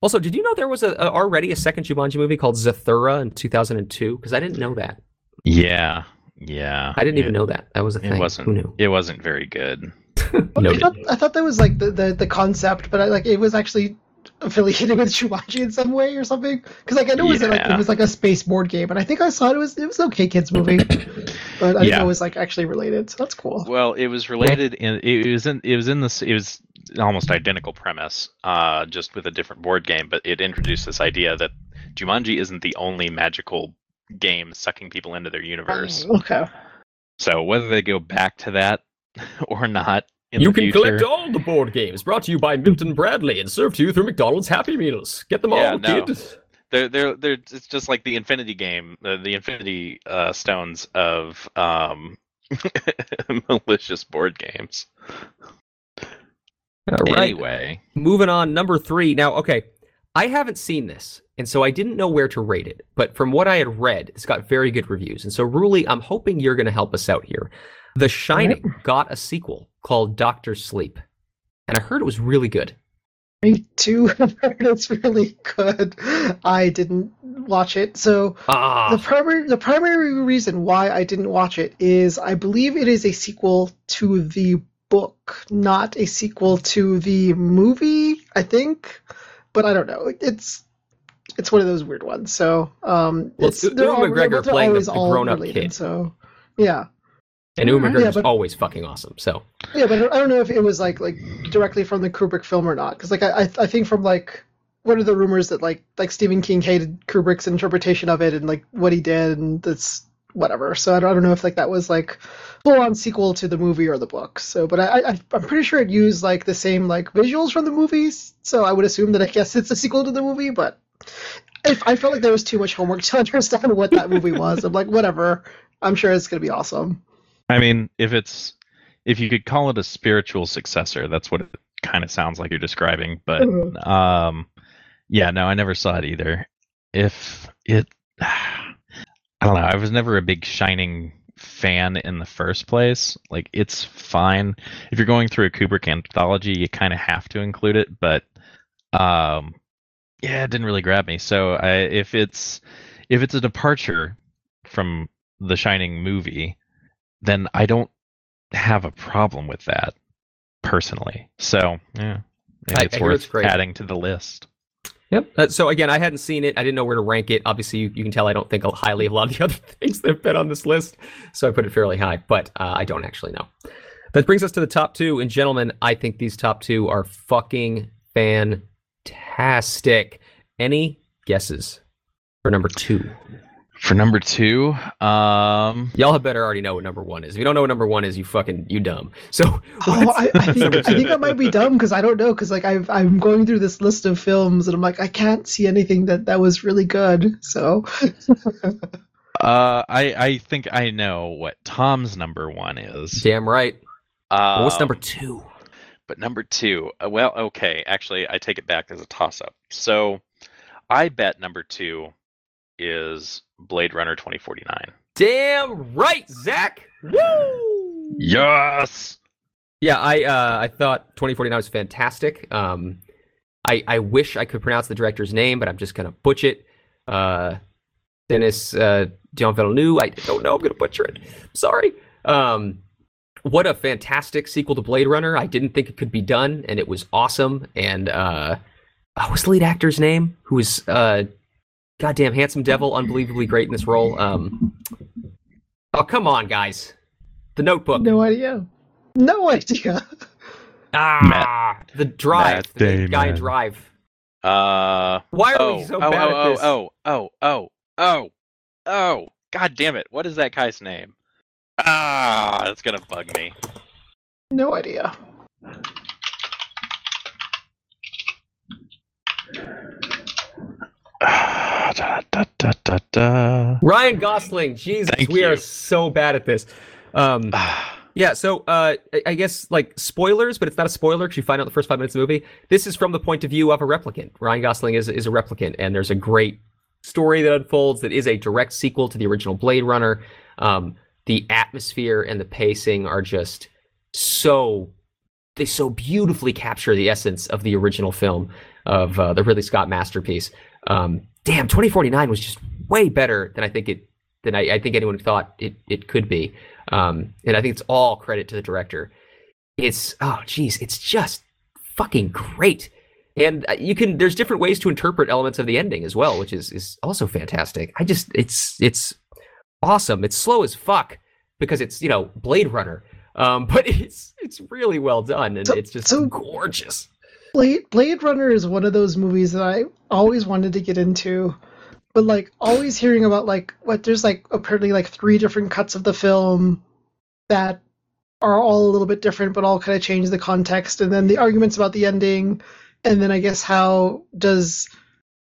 Also, did you know there was a, a already a second Jumanji movie called Zathura in 2002? Because I didn't know that. Yeah. Yeah. I didn't even know that. That was a thing. It thing. wasn't. Who knew? It wasn't very good. I thought, I thought that was like the, the, the concept, but I, like it was actually affiliated with Jumanji in some way or something. Because like I know it was like it was like a space board game, and I think I saw it, it was it was an okay kids movie, but I didn't Yeah. know it was like actually related. So that's cool. Well, it was related in it was in it was in this it was almost identical premise, uh, just with a different board game, but it introduced this idea that Jumanji isn't the only magical game sucking people into their universe. Okay. So whether they go back to that or not in you the can future, collect all the board games brought to you by Milton Bradley and served to you through McDonald's Happy Meals. Get them Yeah, all, no. kid. they're they're they're it's just like the Infinity game, uh, the Infinity uh, Stones of um, malicious board games. All right. Anyway, Moving on, number three. Now, okay, I haven't seen this, and so I didn't know where to rate it. But from what I had read, it's got very good reviews. And so, Ruli, I'm hoping you're going to help us out here. The Shining got a sequel called Doctor Sleep, and I heard it was really good. Me too. I've heard it's really good. I didn't watch it, so the Ah, primary the primary reason why I didn't watch it is I believe it is a sequel to the book, not a sequel to the movie. I think, but I don't know. It's it's one of those weird ones. So um, Well, it's it's Ewan all- McGregor they're playing the- the grown-up related, kid. So yeah, and Ewan yeah, McGregor's but- always fucking awesome. So, yeah, but I don't know if it was like like directly from the Kubrick film or not. Because like I I think from like what are the rumors that like like Stephen King hated Kubrick's interpretation of it and like what he did and that's whatever. So I don't, I don't know if like that was like full on sequel to the movie or the book. So but I, I I'm pretty sure it used like the same like visuals from the movies. So I would assume that I guess it's a sequel to the movie, but. I, I felt like there was too much homework to understand what that movie was. I'm like, whatever. I'm sure it's gonna be awesome. I mean, if it's if you could call it a spiritual successor, that's what it kind of sounds like you're describing. But Mhm. um, yeah, no, I never saw it either. If it, I don't know. I was never a big Shining fan in the first place. Like, it's fine if you're going through a Kubrick anthology, you kind of have to include it. But um, yeah, it didn't really grab me. So I, if it's if it's a departure from the Shining movie, then I don't have a problem with that personally. So yeah, maybe I- it's I worth it's great. adding to the list. Yep. Uh, so again, I hadn't seen it. I didn't know where to rank it. Obviously, you, you can tell I don't think highly of a lot of the other things that have been on this list, so I put it fairly high. But uh, I don't actually know. That brings us to the top two, and gentlemen, I think these top two are fucking fantastic. Any guesses for number two? For number two, um, Y'all had better already know what number one is. If you don't know what number one is, you fucking you dumb. So Oh, I, I think I think I might be dumb because I don't know because like I've I'm going through this list of films and I'm like I can't see anything that that was really good. So uh, I I think I know what Tom's number one is. damn right. Well, what's Um, number two? But number two, uh, well, okay, actually, I take it back as a toss up. So I bet number two is Blade Runner 2049. Damn right, Zach. Woo! Yes! Yeah, I uh, I thought 2049 was fantastic. Um, I I wish I could pronounce the director's name, but I'm just gonna butcher it. Uh, Denis uh, Dion Villeneuve. I don't know. I'm gonna butcher it. Sorry. Um, what a fantastic sequel to Blade Runner. I didn't think it could be done, and it was awesome. And uh, what was the lead actor's name? Who was uh, goddamn handsome devil, unbelievably great in this role. Um, oh come on, guys. The Notebook. no idea, no idea. Ah, the drive. Matt the main guy in drive. Uh, Why are oh, we so oh, bad oh, at this? oh, oh, oh, oh, oh, oh, god damn it. What is that guy's name? Ah, that's gonna bug me. No idea. Da, da, da. Ryan Gosling. Jesus, Thank we are so bad at this. Um, Ah, yeah, so uh, I- I guess like spoilers, but it's not a spoiler because you find out the first five minutes of the movie. This is from the point of view of a replicant. Ryan Gosling is is a replicant, and there's a great story that unfolds that is a direct sequel to the original Blade Runner. Um, the atmosphere and the pacing are just so they so beautifully capture the essence of the original film of uh, the Ridley Scott masterpiece. Um, damn, 2049 was just way better than I think it than I, I think anyone thought it it could be. Um, and I think it's all credit to the director. It's oh geez, it's just fucking great. And uh, you can there's different ways to interpret elements of the ending as well, which is is also fantastic. I just it's it's awesome. It's slow as fuck because it's you know Blade Runner, um, but it's it's really well done and So- it's just so- gorgeous. Blade Blade Runner is one of those movies that I always wanted to get into, but like always hearing about like what there's like apparently like three different cuts of the film that are all a little bit different, but all kind of change the context, and then the arguments about the ending, and then I guess how does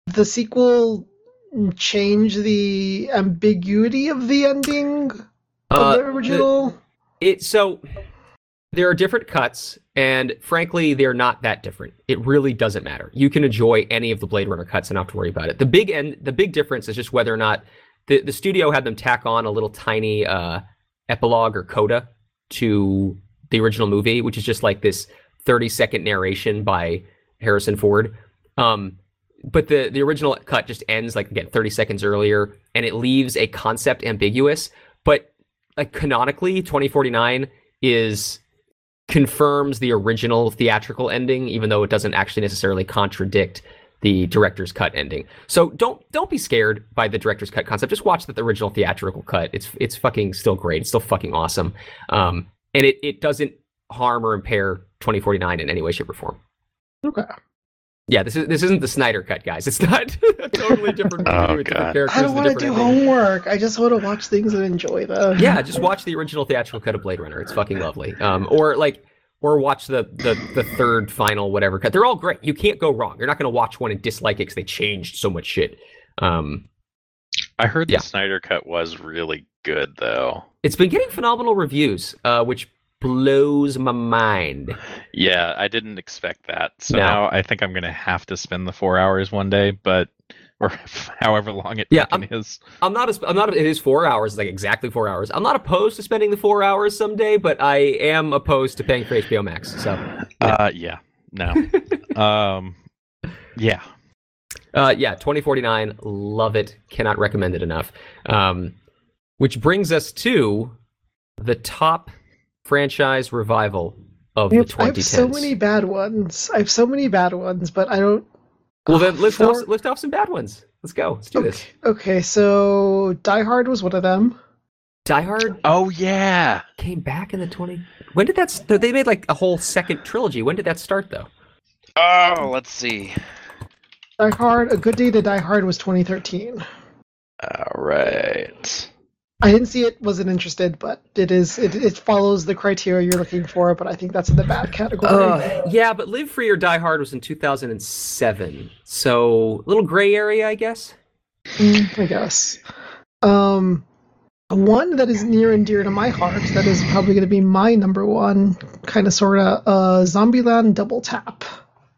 the sequel change the ambiguity of the ending of Uh, the original? It so there are different cuts, and frankly, they're not that different. It really doesn't matter. You can enjoy any of the Blade Runner cuts and not to worry about it. The big end, the big difference is just whether or not the the studio had them tack on a little tiny uh, epilogue or coda to the original movie, which is just like this thirty second narration by Harrison Ford. Um, but the the original cut just ends like again 30 seconds earlier, and it leaves a concept ambiguous. But like canonically 2049 is confirms the original theatrical ending even though it doesn't actually necessarily contradict the director's cut ending. So don't don't be scared by the director's cut concept. Just watch the, the original theatrical cut. It's it's fucking still great. It's still fucking awesome. Um and it it doesn't harm or impair 2049 in any way shape or form. Okay. Yeah this is this isn't the snyder cut guys it's not a totally different movie Oh, with different God. characters I don't want to do endings. homework. I just want to watch things and enjoy them. yeah, just watch the original theatrical cut of Blade Runner. It's fucking lovely. Um, or like, or watch the the the third final whatever cut. They're all great. You can't go wrong. You're not gonna watch one and dislike it because they changed so much shit. Um, I heard Yeah. the Snyder cut was really good though. it's been getting phenomenal reviews, uh, which blows my mind. Yeah, I didn't expect that. So No. now I think I'm gonna have to spend the four hours one day, but or however long it Yeah, fucking is. I'm not. As, I'm not. It is four hours, like exactly four hours. I'm not opposed to spending the four hours someday, but I am opposed to paying for HBO Max. So, Uh, yeah, no. um, yeah. uh, yeah, 2049, love it. Cannot recommend it enough. Um, which brings us to the top franchise revival of I the have, I have so many bad ones. I have so many bad ones, but I don't. well, then lift Four- off, lift off some bad ones. Let's go. Let's do this. Okay, so Die Hard was one of them. Die Hard Oh yeah. came back in the 20. When did that? St- they made like a whole second trilogy. When did that start, though? Oh, let's see. Die Hard, A Good Day to Die Hard was 2013. All right. I didn't see it, wasn't interested, but it is it, it follows the criteria you're looking for, but I think that's in the bad category. Uh, yeah, but Live Free or Die Hard was in 2007, so a little gray area, I guess. Mm, I guess. Um, one that is near and dear to my heart, that is probably going to be my number one, kind of sort of, uh, Zombieland Double Tap.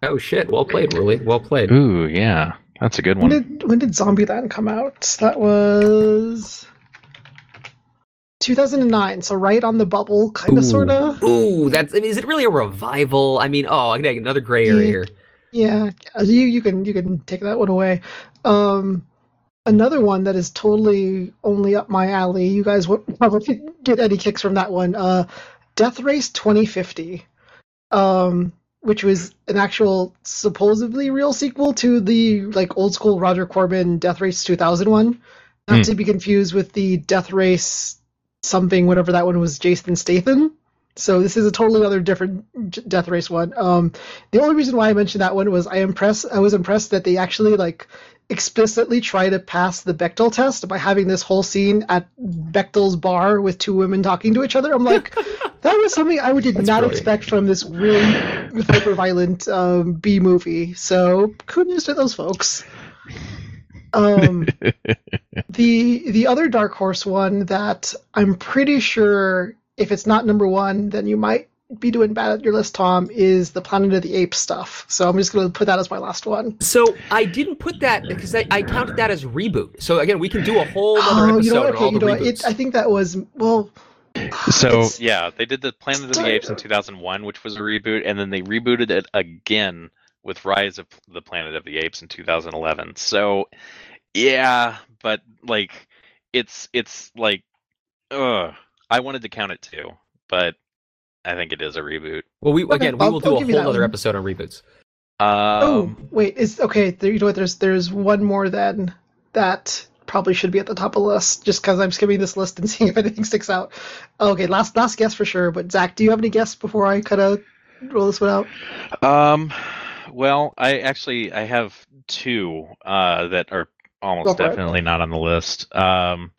Oh shit! Well played, Ruli. Well played. Ooh, yeah. That's a good When one. did when did Zombieland come out? That was 2009. So right on the bubble, kind of, sort of. Ooh, that's. I mean, is it really a revival? I mean, oh, I got another gray area Yeah. here. Yeah, you you can you can take that one away. Um, another one that is totally only up my alley. You guys won't probably get any kicks from that one. Uh, Death Race 2050, um, which was an actual supposedly real sequel to the like old school Roger Corman Death Race 2001, not Hmm. to be confused with the Death Race something whatever that one was Jason Statham. So this is a totally other different Death Race one. Um, the only reason why I mentioned that one was I impressed. I was impressed that they actually like explicitly try to pass the Bechdel test by having this whole scene at Bechdel's bar with two women talking to each other. I'm like, that was something I would did That's not brilliant. expect from this really hyper violent um, B movie. So kudos to those folks. Um, the the other dark horse one that I'm pretty sure if it's not number one, then you might be doing bad at your list, Tom, is the Planet of the Apes stuff. So I'm just gonna put that as my last one. So I didn't put that because I, I counted that as reboot. So again, we can do a whole other Oh, episode you know what? Okay, you know what? It, I think that was well. So yeah, they did the Planet of the Apes in 2001, which was a reboot, and then they rebooted it again with Rise of the Planet of the Apes in 2011. So yeah, but like it's it's like, ugh. I wanted to count it too, but I think it is a reboot. well, we Okay, again we I'll- will do I'll a whole other one. episode on reboots. oh Um, wait, is okay. There, you know what? There's there's one more then that probably should be at the top of the list, just because I'm skimming this list and seeing if anything sticks out. Okay, last last guess for sure. But Zach, do you have any guess before I kind of roll this one out? Um, well, I actually I have two uh, that are almost Go definitely not on the list. Um,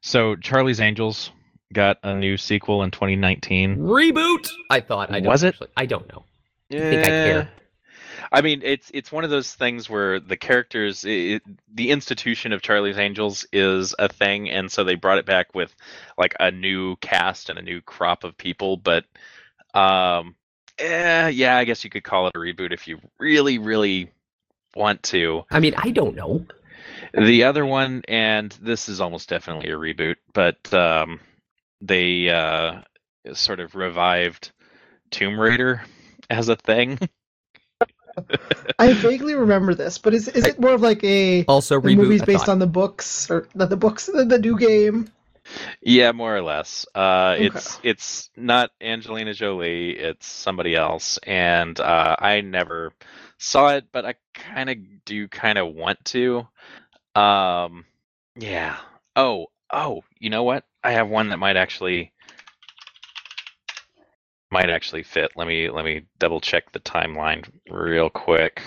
so Charlie's Angels got a new sequel in 2019. Reboot. I thought. I don't Was it? actually- I don't know. i think I care. I mean, it's it's one of those things where the characters, it, the institution of Charlie's Angels is a thing, and so they brought it back with like a new cast and a new crop of people. But, um, eh, yeah, I guess you could call it a reboot if you really, really want to. I mean, I don't know. The other one, and this is almost definitely a reboot, but um, they uh, sort of revived Tomb Raider as a thing. I vaguely remember this, but is is it more of like a Also, the reboot. movies based on the books or not the books, the, the new game? Yeah, more or less. Uh, Okay. It's it's not Angelina Jolie. It's somebody else, and uh, I never saw it, but I kind of do kind of want to. Um, yeah. Oh, oh. You know what? I have one that might actually might actually fit. Let me let me double check the timeline real quick.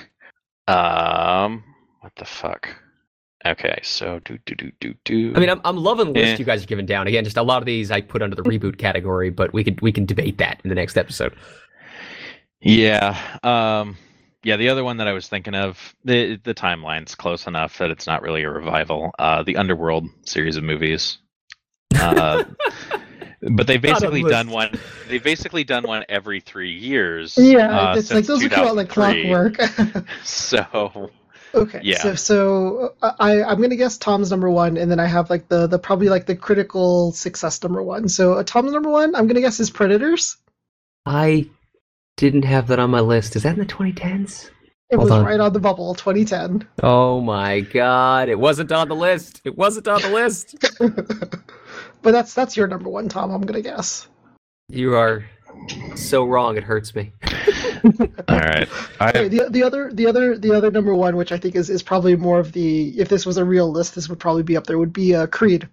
Um, what the fuck? Okay, so do do do do do. I mean, I'm, I'm loving the list Eh. you guys are giving down. Again, just a lot of these I put under the reboot category, but we could we can debate that in the next episode. Yeah. Um yeah, the other one that I was thinking of, the the timeline's close enough that it's not really a revival. Uh, the Underworld series of movies. Uh, but they've basically done one. They've basically done one every three years. Yeah, uh, it's like those are come out like clockwork. So okay, Yeah. so so uh, I I'm gonna guess Tom's number one, and then I have like the the probably like the critical success number one. So uh, Tom's number one, I'm gonna guess is Predators. I didn't have that on my list. Is that in the 2010s? It Hold was on. right on the bubble, 2010. Oh my god, it wasn't on the list. It wasn't on the list. but that's that's your number one, Tom. I'm gonna guess. You are so wrong. It hurts me. all right, Okay, the the other the other the other number one, which I think is, is probably more of the if this was a real list, this would probably be up there. Would be uh, Creed.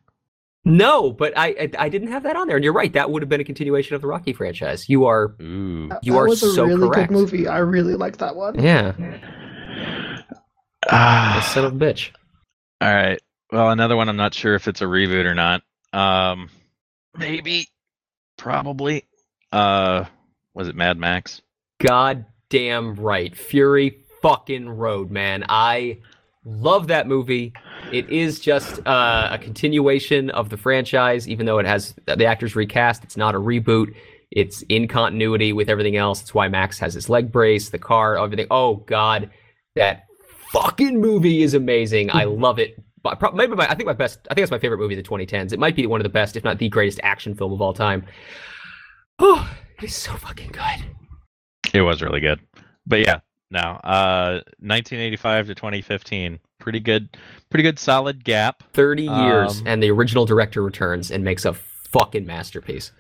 No, but I, I I didn't have that on there, and you're right. That would have been a continuation of the Rocky franchise. You are, ooh. That- You that are was a so really correct. good movie. I really liked that one. yeah, a Ah, son of a bitch. all right. Well, another one. I'm not sure if it's a reboot or not. Um, maybe, probably. Uh, was it Mad Max? God damn right. Fury fucking Road, man. I love that movie. It is just uh, a continuation of the franchise, even though it has the actors recast. It's not a reboot. It's in continuity with everything else. It's why Max has his leg brace, the car, everything. Oh God, that fucking movie is amazing. I love it. But prob- maybe my, I think my best. I think it's my favorite movie of the 2010s. It might be one of the best, if not the greatest action film of all time. Oh, it is so fucking good. It was really good. But yeah, no. Uh, 1985 to 2015, pretty good, pretty good, solid gap. 30 years Um, and the original director returns and makes a fucking masterpiece.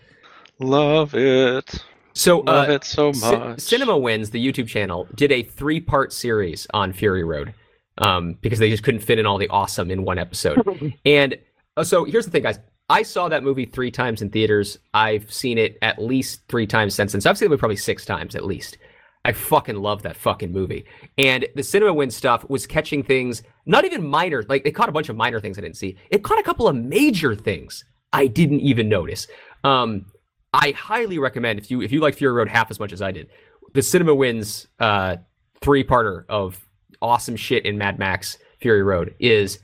Love it. So, Love uh, it so Ci- much. Cinema Wins, the YouTube channel, did a three part series on Fury Road um, because they just couldn't fit in all the awesome in one episode. and uh, so here's the thing, guys. I saw that movie three times in theaters. I've seen it at least three times since then. So I've seen it probably six times at least. I fucking love that fucking movie. And the Cinema Win stuff was catching things, not even minor, like they caught a bunch of minor things I didn't see. It caught a couple of major things I didn't even notice. Um, I highly recommend if you if you like Fury Road half as much as I did, the Cinema Wins uh, three parter of awesome shit in Mad Max Fury Road is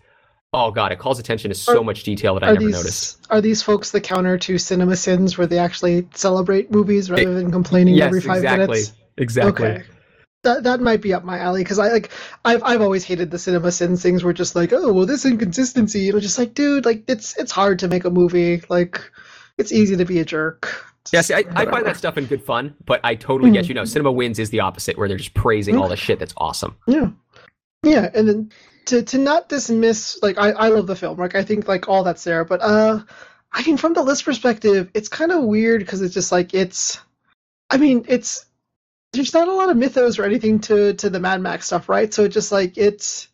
oh god, it calls attention to so Are- much detail that I never these noticed. are these folks the counter to Cinema Sins, where they actually celebrate movies rather than complaining Yes, every five exactly. minutes? Exactly. Okay. That, that might be up my alley because I like I've I've always hated the cinema sins things where just like oh well this inconsistency and I'm just like dude like it's it's hard to make a movie like it's easy to be a jerk. Yeah, see, I, I find that stuff in good fun, but I totally get Mhm. you. know, Cinema Wins is the opposite, where they're just praising all the shit that's awesome. Yeah. Yeah, and then to to not dismiss like I I love the film. Like I think like all that's there, but uh I mean from the list perspective, it's kind of weird because it's just like it's I mean, it's there's not a lot of mythos or anything to to the Mad Max stuff, right? So it's just like it's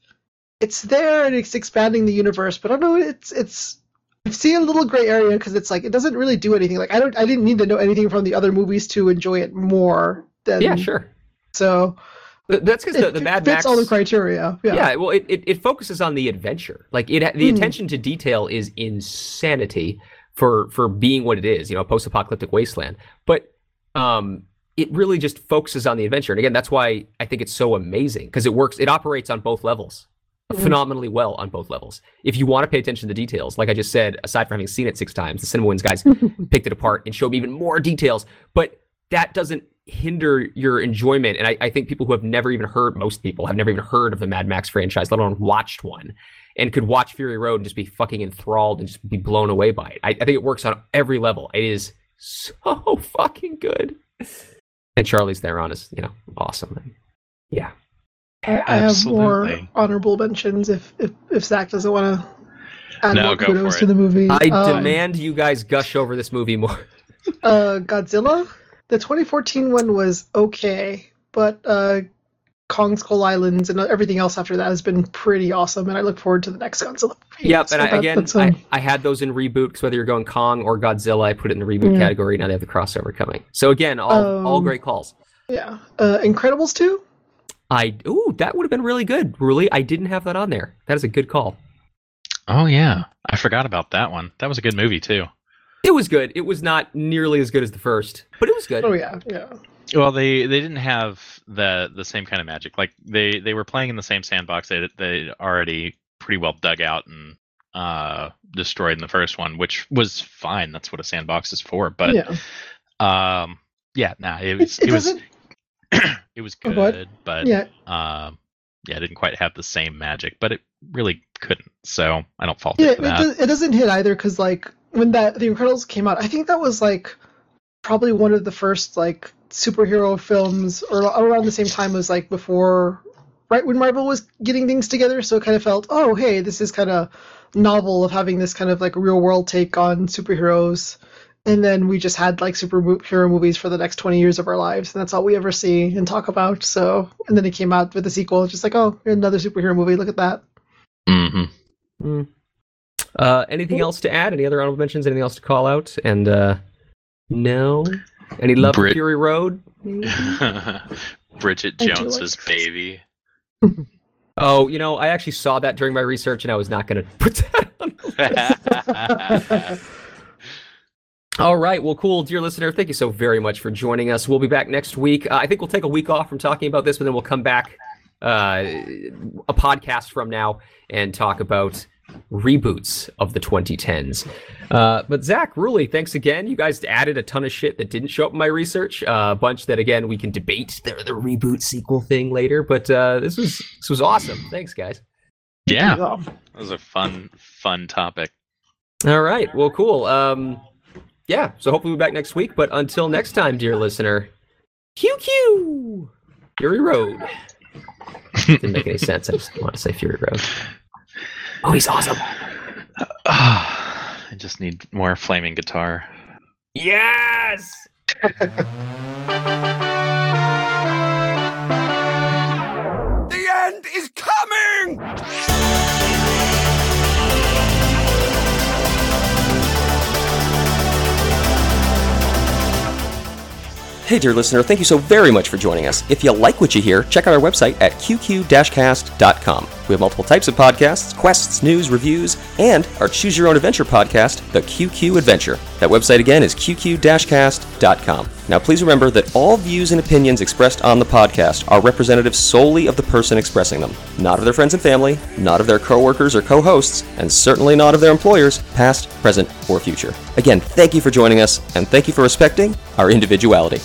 it's there and it's expanding the universe, but I don't know, it's it's I see a little gray area because it's like it doesn't really do anything. Like I don't I didn't need to know anything from the other movies to enjoy it more than Yeah, sure. So That's because the, the Mad fits Max all the criteria. Yeah. Yeah, well, it, it, it focuses on the adventure. Like it, the Hmm. attention to detail is insanity for for being what it is. You know, a post-apocalyptic wasteland. But um, it really just focuses on the adventure. And again, that's why I think it's so amazing because it works. It operates on both levels Mhm. phenomenally well on both levels. If you want to pay attention to the details, like I just said, aside from having seen it six times, the Cinema Wins guys picked it apart and showed me even more details. But that doesn't hinder your enjoyment. And I, I think people who have never even heard, most people have never even heard of the Mad Max franchise, let alone watched one, and could watch Fury Road and just be fucking enthralled and just be blown away by it. I, I think it works on every level. It is so fucking good. And Charlize Theron is, you know, awesome. Yeah. I, I have more honorable mentions if if, if Zach doesn't want to add No, more kudos to the movie. I Um, demand you guys gush over this movie more. uh, Godzilla. The 2014 one was okay, but uh, Kong Skull Islands and everything else after that has been pretty awesome, and I look forward to the next Godzilla movie. Yep, So and I, that- again, um, I, I had those in reboot because whether you're going Kong or Godzilla, I put it in the reboot Yeah. category. Now they have the crossover coming. So again, all all Um, great calls. yeah. Uh, Incredibles 2. I ooh, that would have been really good. Really, I didn't have that on there. That is a good call. Oh yeah, I forgot about that one. That was a good movie too. It was good. It was not nearly as good as the first, but it was good. Oh yeah, yeah. Well, they they didn't have the the same kind of magic. Like they they were playing in the same sandbox they they already pretty well dug out and uh destroyed in the first one, which was fine. That's what a sandbox is for. But yeah. um yeah, nah, it It, was it it, was it was Oh, go ahead. good, but Yeah. um yeah, it didn't quite have the same magic, but it really couldn't. So I don't fault Yeah, it it, for that. does, it doesn't hit either because like when that the Incredibles came out, I think that was like probably one of the first like superhero films, or around the same time as like before, right when Marvel was getting things together. So it kind of felt, oh hey, this is kind of novel of having this kind of like real world take on superheroes. And then we just had like superhero movies for the next 20 years of our lives, and that's all we ever see and talk about. So, and then it came out with the sequel, just like, oh, another superhero movie. Look at that. Mm-hmm. Mm. Uh, anything else to add? Any other honorable mentions? Anything else to call out? And uh, no. Any love for Brit- Fury Road? Bridget I do like Jones's baby. Oh, you know, I actually saw that during my research, and I was not going to put that on. the list. All right. Well, cool, dear listener. Thank you so very much for joining us. We'll be back next week. Uh, I think we'll take a week off from talking about this, but then we'll come back uh, a podcast from now and talk about reboots of the 2010s. Uh, but Zach, really, thanks again. You guys added a ton of shit that didn't show up in my research. Uh, a bunch that again we can debate the, the reboot sequel thing later. But uh, this was this was awesome. Thanks, guys. yeah, Yeah. that was a fun, fun topic. All right. Well, cool. Um, yeah. So hopefully we'll be back next week. But until next time, dear listener, QQ Fury Road. Didn't make any sense. I just want to say Fury Road. Oh, he's awesome. I just need more flaming guitar. Yes. The end is coming! Hey, dear listener, thank you so very much for joining us. If you like what you hear, check out our website at qq-cast.com. We have multiple types of podcasts, quests, news, reviews, and our Choose Your Own Adventure podcast, The QQ Adventure. That website again is qq-cast.com. Now, please remember that all views and opinions expressed on the podcast are representative solely of the person expressing them, not of their friends and family, not of their coworkers or co hosts, and certainly not of their employers, past, present, or future. Again, thank you for joining us, and thank you for respecting our individuality.